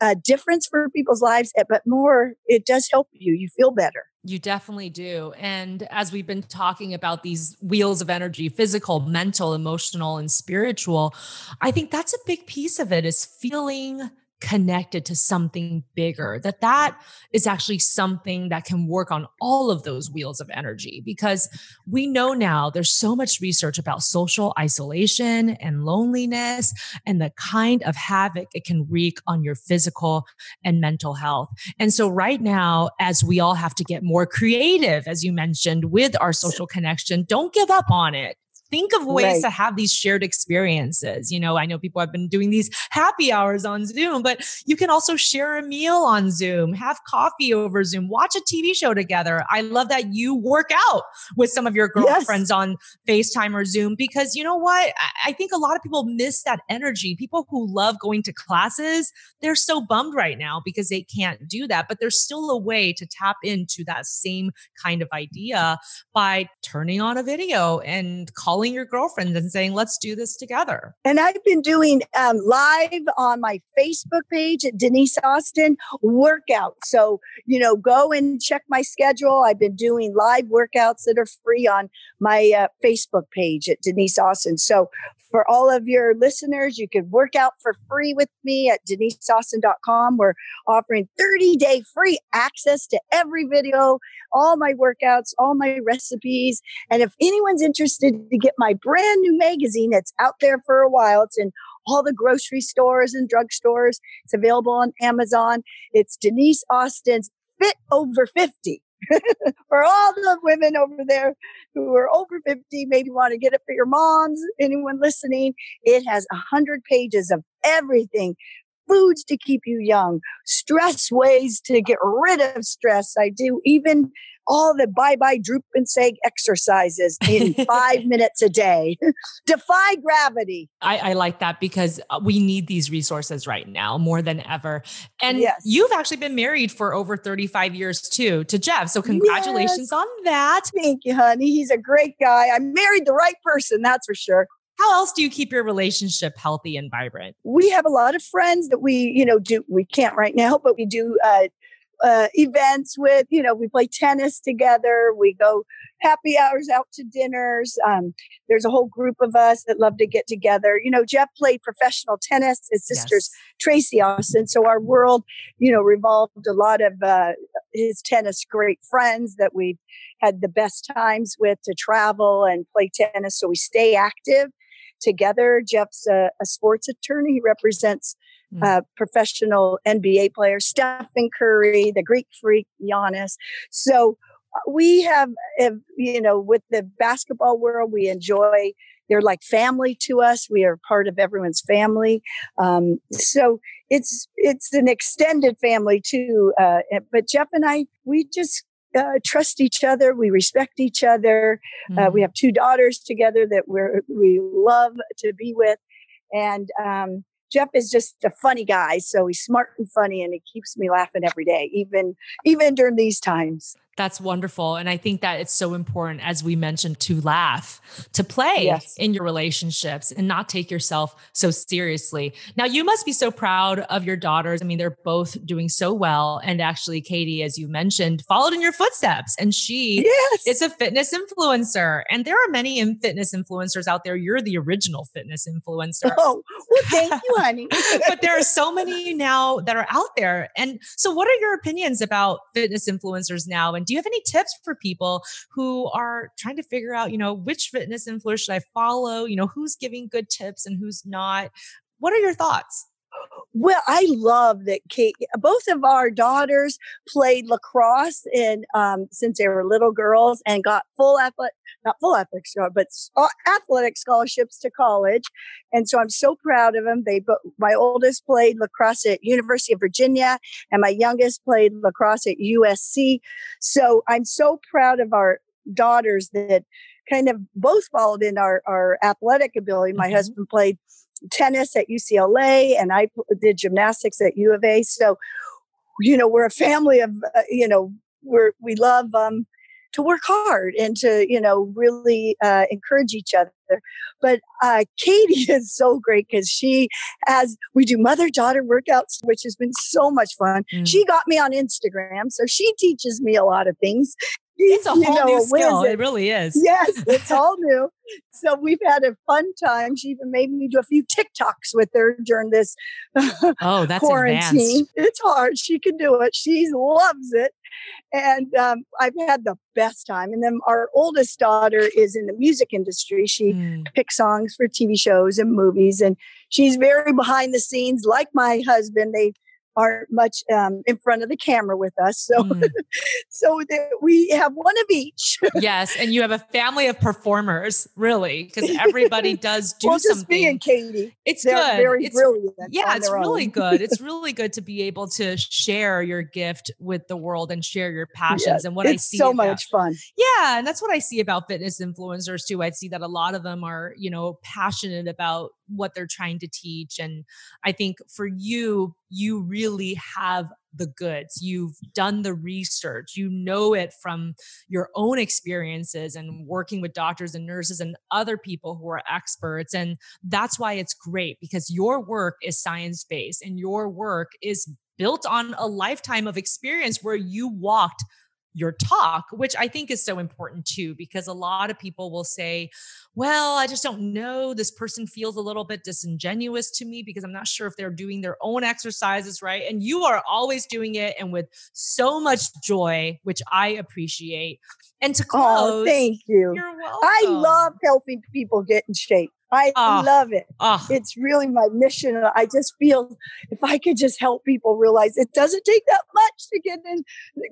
a difference for people's lives, eh, but more, it does help you. You feel better. You definitely do. And as we've been talking about these wheels of energy, physical, mental, emotional, and spiritual, I think that's a big piece of it is feeling connected to something bigger that that is actually something that can work on all of those wheels of energy. Because we know now there's so much research about social isolation and loneliness and the kind of havoc it can wreak on your physical and mental health. And so right now as we all have to get more creative as you mentioned with our social connection don't give up on it think of ways right. to have these shared experiences. You know, I know people have been doing these happy hours on Zoom, but you can also share a meal on Zoom, have coffee over Zoom, watch a TV show together. I love that you work out with some of your girlfriends yes. on FaceTime or Zoom because you know what? I think a lot of people miss that energy. People who love going to classes, they're so bummed right now because they can't do that, but there's still a way to tap into that same kind of idea by turning on a video and calling your girlfriend and saying, let's do this together. And I've been doing um, live on my Facebook page at Denise Austin workout. So, you know, go and check my schedule. I've been doing live workouts that are free on my uh, Facebook page at Denise Austin. So, for all of your listeners, you can work out for free with me at deniseaustin.com. We're offering 30 day free access to every video, all my workouts, all my recipes. And if anyone's interested to get my brand new magazine, it's out there for a while. It's in all the grocery stores and drugstores. It's available on Amazon. It's Denise Austin's Fit Over 50. [LAUGHS] for all the women over there who are over 50, maybe want to get it for your moms, anyone listening, it has a hundred pages of everything foods to keep you young, stress ways to get rid of stress. I do even all the bye bye droop and sag exercises in five [LAUGHS] minutes a day. [LAUGHS] Defy gravity. I, I, like that because uh, we need these resources right now more than ever. And yes. you've actually been married for over 35 years too to Jeff. So congratulations yes. on that. Thank you, honey. He's a great guy. I married the right person, that's for sure. How else do you keep your relationship healthy and vibrant? We have a lot of friends that we, you know, do. We can't right now, but we do uh, uh, events with. You know, we play tennis together. We go happy hours out to dinners. Um, there's a whole group of us that love to get together. You know, Jeff played professional tennis. His sister's yes. Tracy Austin. So our world, you know, revolved a lot of uh, his tennis great friends that we've had the best times with to travel and play tennis. So we stay active together. Jeff's a, a sports attorney. He represents mm. uh, professional NBA players, Stephen Curry, the Greek freak, Giannis. So uh, we have, you know, with the basketball world, we enjoy. They're like family to us. We are part of everyone's family. Um, so it's it's an extended family too. Uh, but Jeff and I, we just uh, trust each other. We respect each other. Mm-hmm. Uh, we mm-hmm. have two daughters together that we we love to be with, and um, Jeff is just a funny guy. So he's smart and funny, and he keeps me laughing every day, even even during these times. That's wonderful. And I think that it's so important, as we mentioned, to laugh, to play yes. in your relationships and not take yourself so seriously. Now, you must be so proud of your daughters. I mean, they're both doing so well. And actually, Katie, as you mentioned, followed in your footsteps. And she yes. is a fitness influencer. And there are many fitness influencers out there. You're the original fitness influencer. Oh, well, thank you, [LAUGHS] honey. [LAUGHS] but there are so many now that are out there. And so, what are your opinions about fitness influencers now? And do you have any tips for people who are trying to figure out, you know, which fitness influencer should I follow? You know, who's giving good tips and who's not? What are your thoughts? Well, I love that Kate. Both of our daughters played lacrosse and um, since they were little girls and got full athletic, not full athletic, but athletic scholarships to college. And so I'm so proud of them. They, my oldest played lacrosse at University of Virginia, and my youngest played lacrosse at USC. So I'm so proud of our daughters that kind of both followed in our, our athletic ability. My mm-hmm. husband played tennis at UCLA and I did gymnastics at U of A. So, you know, we're a family of, uh, you know, we're, we love um, to work hard and to, you know, really uh, encourage each other. But uh, Katie [LAUGHS] is so great because she has, we do mother daughter workouts, which has been so much fun. Mm. She got me on Instagram. So she teaches me a lot of things [LAUGHS] it's a whole know, new skill. It really is. Yes, it's [LAUGHS] all new. So we've had a fun time. She even made me do a few TikToks with her during this oh, that's quarantine. Advanced. It's hard. She can do it. She loves it. And um, I've had the best time. And then our oldest daughter is in the music industry. She mm. picks songs for TV shows and movies, and she's very behind the scenes, like my husband. They aren't much um, in front of the camera with us. So, mm. [LAUGHS] so we have one of each. [LAUGHS] yes, and you have a family of performers, really, because everybody [LAUGHS] does do well, something. me and Katie. It's They're good. Very it's, brilliant. Yeah, it's really good. It's really good to be able to share your gift with the world and share your passions. And what I see so about, much fun. Yeah, and that's what I see about fitness influencers too. I see that a lot of them are, you know, passionate about what they're trying to teach. And I think for you, you really have the goods. You've done the research. You know it from your own experiences and working with doctors and nurses and other people who are experts. And that's why it's great because your work is science based and your work is built on a lifetime of experience where you walked your talk, which I think is so important too, because a lot of people will say, Well, I just don't know. This person feels a little bit disingenuous to me because I'm not sure if they're doing their own exercises right. And you are always doing it and with so much joy, which I appreciate. And to close, oh, thank you. I love helping people get in shape. I oh, love it. Oh. It's really my mission. I just feel if I could just help people realize it doesn't take that much to get in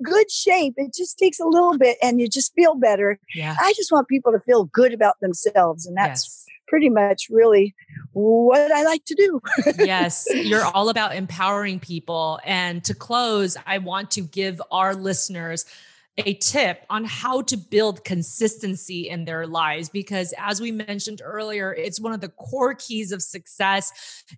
good shape. It just takes a little bit and you just feel better. Yeah. I just want people to feel good about themselves. And that's yes. pretty much really what I like to do. yes, you're [LAUGHS] all about empowering people. And to close, I want to give our listeners a tip on how to build consistency in their lives because as we mentioned earlier it's one of the core keys of success.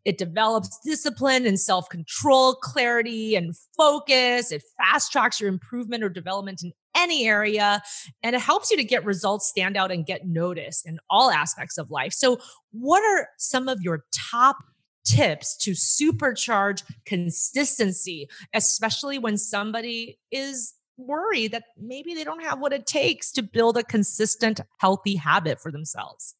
It develops discipline and self-control clarity and focus. It fast tracks your improvement or development in any area and it helps you to get results stand out and get noticed in all aspects of life. So what are some of your top tips to supercharge consistency, especially when somebody is worry that maybe they don't have what it takes to build a consistent, healthy habit for themselves?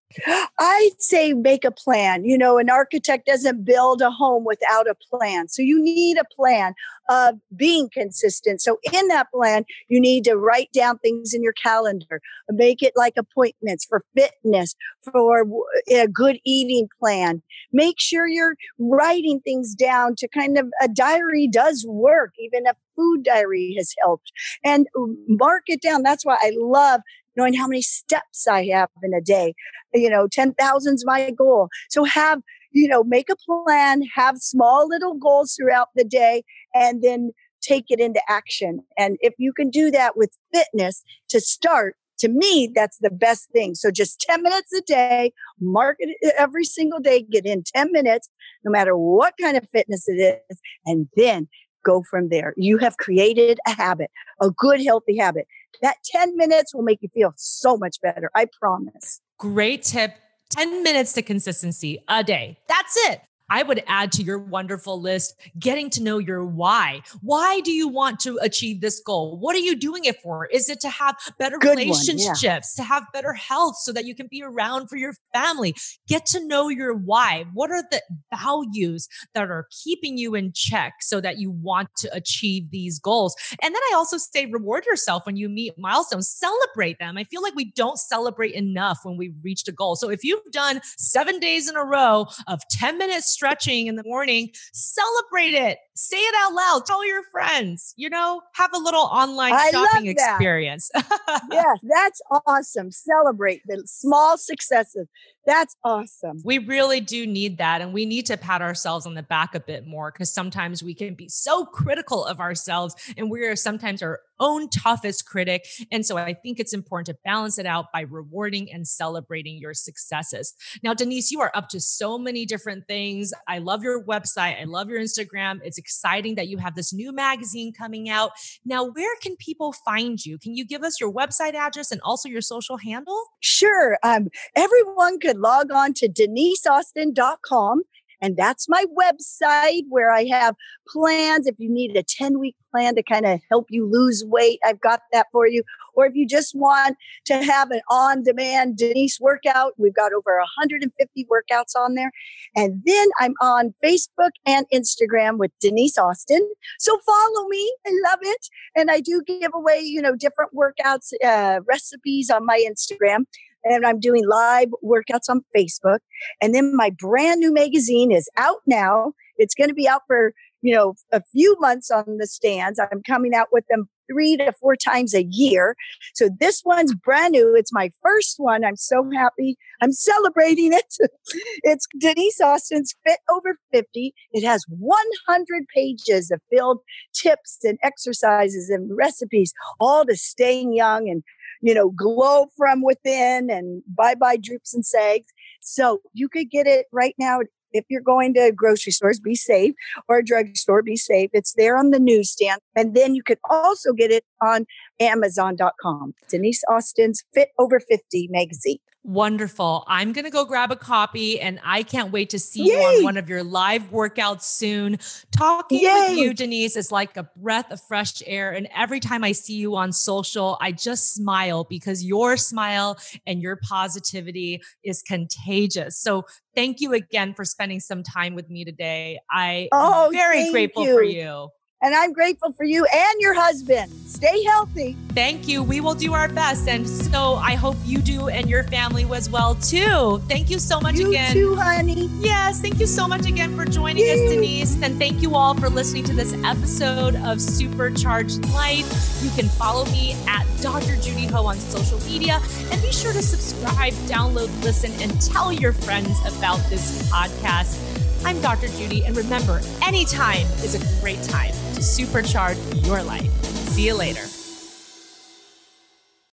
I say make a plan. You know, an architect doesn't build a home without a plan. So you need a plan of being consistent. So in that plan, you need to write down things in your calendar, make it like appointments for fitness, for a good eating plan. Make sure you're writing things down to kind of a diary does work. Even a food diary has helped and mark it down. That's why I love knowing how many steps I have in a day. You know, 10,000 is my goal. So have, you know, make a plan, have small little goals throughout the day, and then take it into action. And if you can do that with fitness to start, to me, that's the best thing. So just 10 minutes a day, mark it every single day, get in 10 minutes, no matter what kind of fitness it is, and then go from there. You have created a habit, a good, healthy habit. That 10 minutes will make you feel so much better. I promise. Great tip. 10 minutes to consistency a day. That's it. I would add to your wonderful list getting to know your why. Why do you want to achieve this goal? What are you doing it for? Is it to have better Good relationships, one, yeah. to have better health so that you can be around for your family? Get to know your why. What are the values that are keeping you in check so that you want to achieve these goals? And then I also say reward yourself when you meet milestones, celebrate them. I feel like we don't celebrate enough when we've reached a goal. So if you've done seven days in a row of 10 minutes stretching in the morning, celebrate it. Say it out loud. Tell your friends, you know, have a little online I shopping experience. [LAUGHS] yes, that's awesome. Celebrate the small successes. That's awesome. We really do need that. And we need to pat ourselves on the back a bit more because sometimes we can be so critical of ourselves and we are sometimes our own toughest critic. And so I think it's important to balance it out by rewarding and celebrating your successes. Now, Denise, you are up to so many different things. I love your website. I love your Instagram. It's exciting that you have this new magazine coming out. Now, where can people find you? Can you give us your website address and also your social handle? Sure. Um, everyone could log on to deniseaustin.com and that's my website where I have plans. If you need a 10 week plan to kind of help you lose weight, I've got that for you. Or if you just want to have an on demand Denise workout, we've got over 150 workouts on there. And then I'm on Facebook and Instagram with Denise Austin. So follow me. I love it. And I do give away, you know, different workouts, uh, recipes on my Instagram and I'm doing live workouts on Facebook. And then my brand new magazine is out now. It's going to be out for you know, a few months on the stands. I'm coming out with them three to four times a year. So this one's brand new. It's my first one. I'm so happy. I'm celebrating it. [LAUGHS] it's Denise Austin's Fit Over 50. It has 100 pages of filled tips and exercises and recipes, all to staying young and you know, glow from within and bye bye droops and sags. So you could get it right now if you're going to grocery stores, be safe, or a drugstore, be safe. It's there on the newsstand. And then you could also get it on Amazon.com. Denise Austin's Fit Over 50 magazine. Wonderful. I'm going to go grab a copy and I can't wait to see Yay. you on one of your live workouts soon. Talking Yay. with you, Denise, is like a breath of fresh air. And every time I see you on social, I just smile because your smile and your positivity is contagious. So thank you again for spending some time with me today. I Oh, am very grateful you. for you. And I'm grateful for you and your husband. Stay healthy. Thank you. We will do our best. And so I hope you do and your family as well too. Thank you so much again. you again. too, honey. Yes, thank you so much again for joining us, Denise. And thank you all for listening to this episode of Supercharged Life. You can follow me at Dr. Judy Ho on social media and be sure to subscribe, download, listen, and tell your friends about this podcast. I'm Dr. Judy, and remember, anytime is a great time to supercharge your life. See you later.